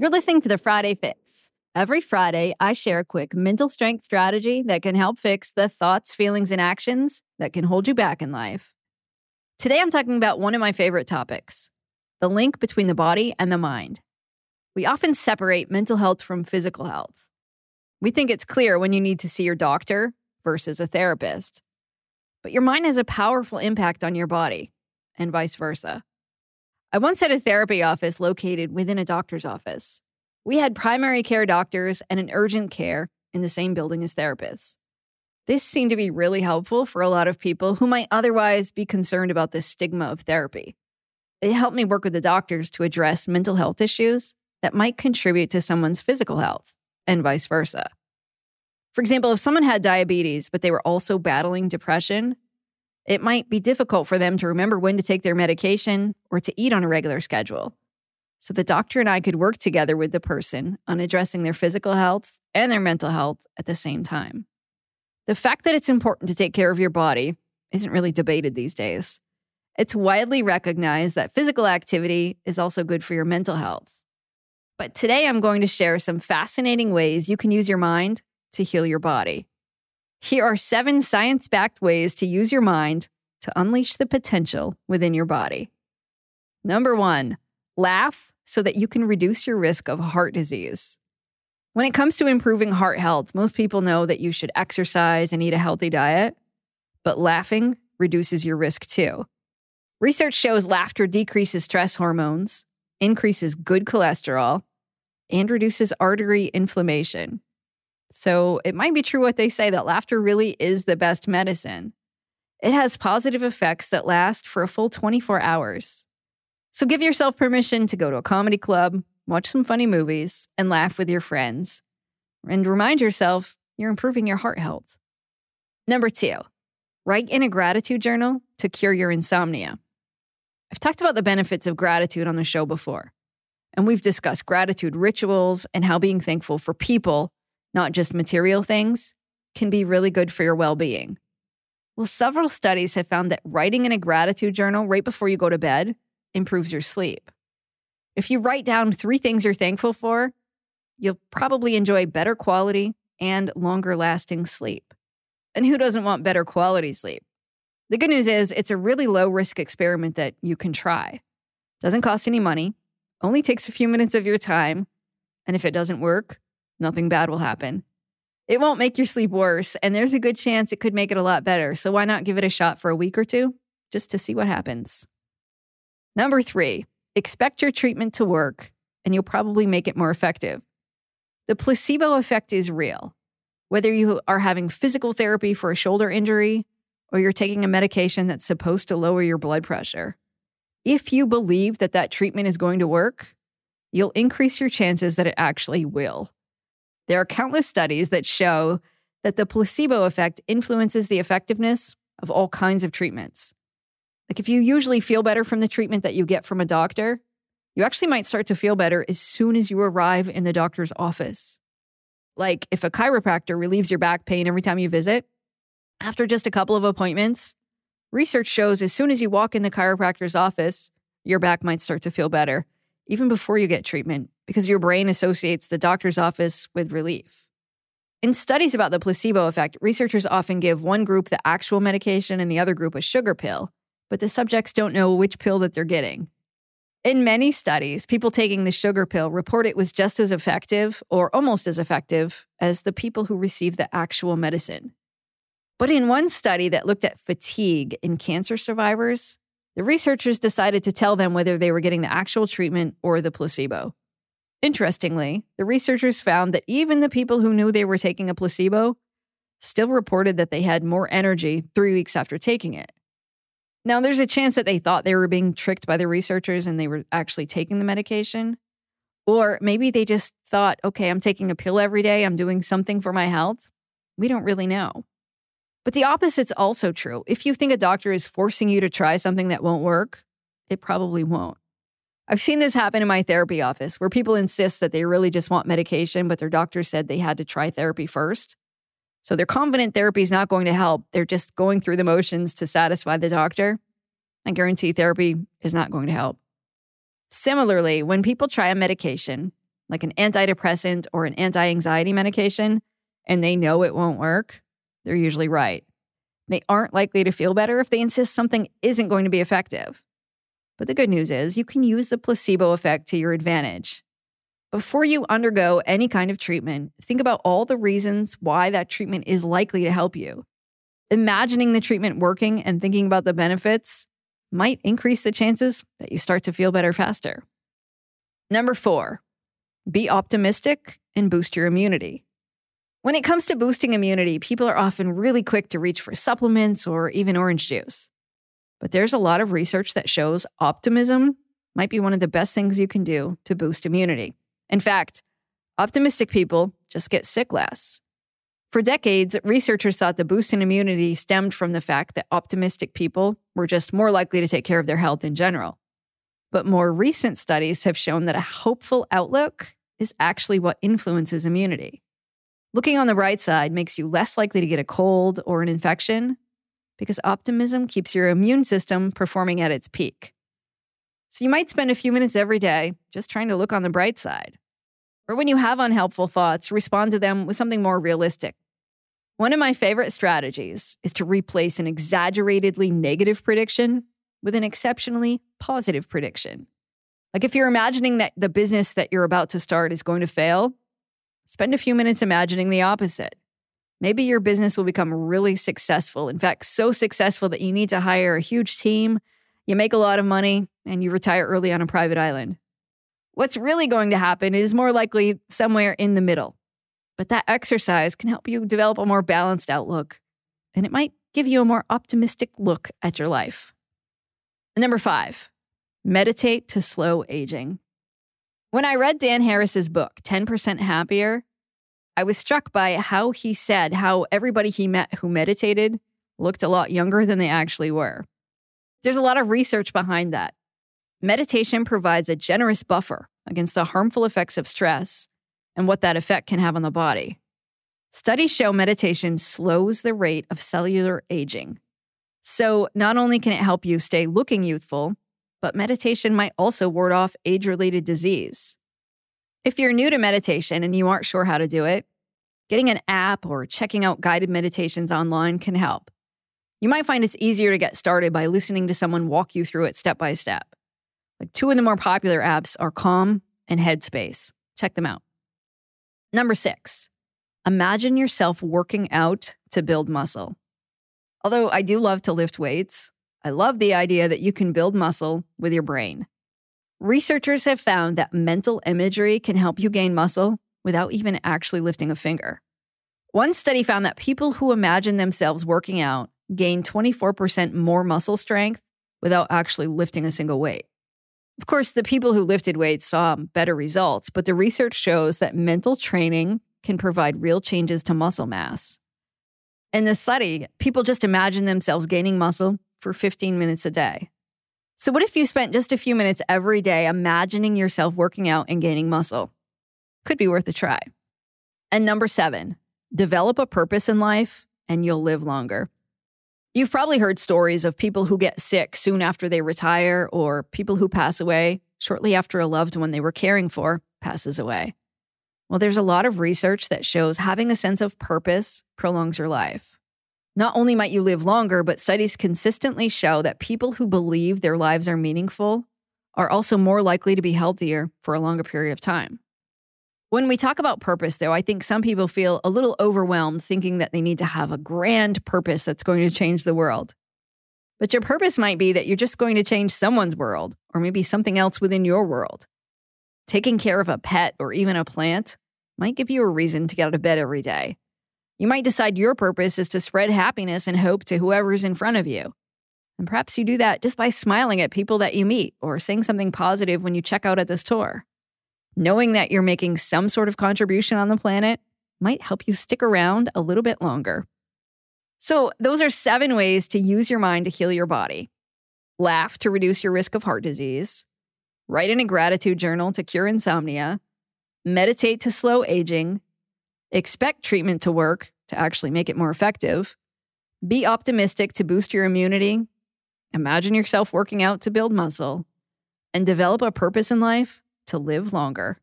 You're listening to the Friday Fix. Every Friday, I share a quick mental strength strategy that can help fix the thoughts, feelings, and actions that can hold you back in life. Today, I'm talking about one of my favorite topics the link between the body and the mind. We often separate mental health from physical health. We think it's clear when you need to see your doctor versus a therapist. But your mind has a powerful impact on your body, and vice versa. I once had a therapy office located within a doctor's office. We had primary care doctors and an urgent care in the same building as therapists. This seemed to be really helpful for a lot of people who might otherwise be concerned about the stigma of therapy. It helped me work with the doctors to address mental health issues that might contribute to someone's physical health, and vice versa. For example, if someone had diabetes, but they were also battling depression, it might be difficult for them to remember when to take their medication or to eat on a regular schedule. So the doctor and I could work together with the person on addressing their physical health and their mental health at the same time. The fact that it's important to take care of your body isn't really debated these days. It's widely recognized that physical activity is also good for your mental health. But today I'm going to share some fascinating ways you can use your mind to heal your body. Here are seven science backed ways to use your mind to unleash the potential within your body. Number one, laugh so that you can reduce your risk of heart disease. When it comes to improving heart health, most people know that you should exercise and eat a healthy diet, but laughing reduces your risk too. Research shows laughter decreases stress hormones, increases good cholesterol, and reduces artery inflammation. So it might be true what they say that laughter really is the best medicine. It has positive effects that last for a full 24 hours. So give yourself permission to go to a comedy club, watch some funny movies, and laugh with your friends. And remind yourself you're improving your heart health. Number two, write in a gratitude journal to cure your insomnia. I've talked about the benefits of gratitude on the show before, and we've discussed gratitude rituals and how being thankful for people not just material things, can be really good for your well being. Well, several studies have found that writing in a gratitude journal right before you go to bed improves your sleep. If you write down three things you're thankful for, you'll probably enjoy better quality and longer lasting sleep. And who doesn't want better quality sleep? The good news is it's a really low risk experiment that you can try. Doesn't cost any money, only takes a few minutes of your time. And if it doesn't work, nothing bad will happen. It won't make your sleep worse, and there's a good chance it could make it a lot better. So why not give it a shot for a week or two just to see what happens? Number three, expect your treatment to work, and you'll probably make it more effective. The placebo effect is real. Whether you are having physical therapy for a shoulder injury or you're taking a medication that's supposed to lower your blood pressure, if you believe that that treatment is going to work, you'll increase your chances that it actually will. There are countless studies that show that the placebo effect influences the effectiveness of all kinds of treatments. Like if you usually feel better from the treatment that you get from a doctor, you actually might start to feel better as soon as you arrive in the doctor's office. Like if a chiropractor relieves your back pain every time you visit, after just a couple of appointments, research shows as soon as you walk in the chiropractor's office, your back might start to feel better, even before you get treatment because your brain associates the doctor's office with relief. In studies about the placebo effect, researchers often give one group the actual medication and the other group a sugar pill, but the subjects don't know which pill that they're getting. In many studies, people taking the sugar pill report it was just as effective or almost as effective as the people who received the actual medicine. But in one study that looked at fatigue in cancer survivors, the researchers decided to tell them whether they were getting the actual treatment or the placebo. Interestingly, the researchers found that even the people who knew they were taking a placebo still reported that they had more energy three weeks after taking it. Now, there's a chance that they thought they were being tricked by the researchers and they were actually taking the medication. Or maybe they just thought, okay, I'm taking a pill every day, I'm doing something for my health. We don't really know. But the opposite's also true. If you think a doctor is forcing you to try something that won't work, it probably won't. I've seen this happen in my therapy office where people insist that they really just want medication, but their doctor said they had to try therapy first. So they're confident therapy is not going to help. They're just going through the motions to satisfy the doctor. I guarantee therapy is not going to help. Similarly, when people try a medication, like an antidepressant or an anti anxiety medication, and they know it won't work, they're usually right. They aren't likely to feel better if they insist something isn't going to be effective. But the good news is you can use the placebo effect to your advantage. Before you undergo any kind of treatment, think about all the reasons why that treatment is likely to help you. Imagining the treatment working and thinking about the benefits might increase the chances that you start to feel better faster. Number four, be optimistic and boost your immunity. When it comes to boosting immunity, people are often really quick to reach for supplements or even orange juice. But there's a lot of research that shows optimism might be one of the best things you can do to boost immunity. In fact, optimistic people just get sick less. For decades, researchers thought the boost in immunity stemmed from the fact that optimistic people were just more likely to take care of their health in general. But more recent studies have shown that a hopeful outlook is actually what influences immunity. Looking on the bright side makes you less likely to get a cold or an infection because optimism keeps your immune system performing at its peak. So you might spend a few minutes every day just trying to look on the bright side. Or when you have unhelpful thoughts, respond to them with something more realistic. One of my favorite strategies is to replace an exaggeratedly negative prediction with an exceptionally positive prediction. Like if you're imagining that the business that you're about to start is going to fail, spend a few minutes imagining the opposite. Maybe your business will become really successful. In fact, so successful that you need to hire a huge team, you make a lot of money, and you retire early on a private island. What's really going to happen is more likely somewhere in the middle. But that exercise can help you develop a more balanced outlook, and it might give you a more optimistic look at your life. number five, meditate to slow aging. When I read Dan Harris's book, 10% Happier, I was struck by how he said how everybody he met who meditated looked a lot younger than they actually were. There's a lot of research behind that. Meditation provides a generous buffer against the harmful effects of stress and what that effect can have on the body. Studies show meditation slows the rate of cellular aging. So, not only can it help you stay looking youthful, but meditation might also ward off age related disease. If you're new to meditation and you aren't sure how to do it, getting an app or checking out guided meditations online can help. You might find it's easier to get started by listening to someone walk you through it step by step. Like two of the more popular apps are Calm and Headspace. Check them out. Number six, imagine yourself working out to build muscle. Although I do love to lift weights, I love the idea that you can build muscle with your brain. Researchers have found that mental imagery can help you gain muscle without even actually lifting a finger. One study found that people who imagine themselves working out gain 24% more muscle strength without actually lifting a single weight. Of course, the people who lifted weights saw better results, but the research shows that mental training can provide real changes to muscle mass. In this study, people just imagine themselves gaining muscle for 15 minutes a day. So, what if you spent just a few minutes every day imagining yourself working out and gaining muscle? Could be worth a try. And number seven, develop a purpose in life and you'll live longer. You've probably heard stories of people who get sick soon after they retire or people who pass away shortly after a loved one they were caring for passes away. Well, there's a lot of research that shows having a sense of purpose prolongs your life. Not only might you live longer, but studies consistently show that people who believe their lives are meaningful are also more likely to be healthier for a longer period of time. When we talk about purpose, though, I think some people feel a little overwhelmed thinking that they need to have a grand purpose that's going to change the world. But your purpose might be that you're just going to change someone's world, or maybe something else within your world. Taking care of a pet or even a plant might give you a reason to get out of bed every day you might decide your purpose is to spread happiness and hope to whoever's in front of you. And perhaps you do that just by smiling at people that you meet or saying something positive when you check out at the store. Knowing that you're making some sort of contribution on the planet might help you stick around a little bit longer. So, those are seven ways to use your mind to heal your body laugh to reduce your risk of heart disease, write in a gratitude journal to cure insomnia, meditate to slow aging, expect treatment to work to actually make it more effective, be optimistic to boost your immunity, imagine yourself working out to build muscle, and develop a purpose in life to live longer.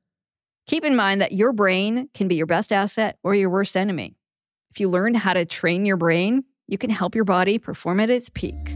Keep in mind that your brain can be your best asset or your worst enemy. If you learn how to train your brain, you can help your body perform at its peak.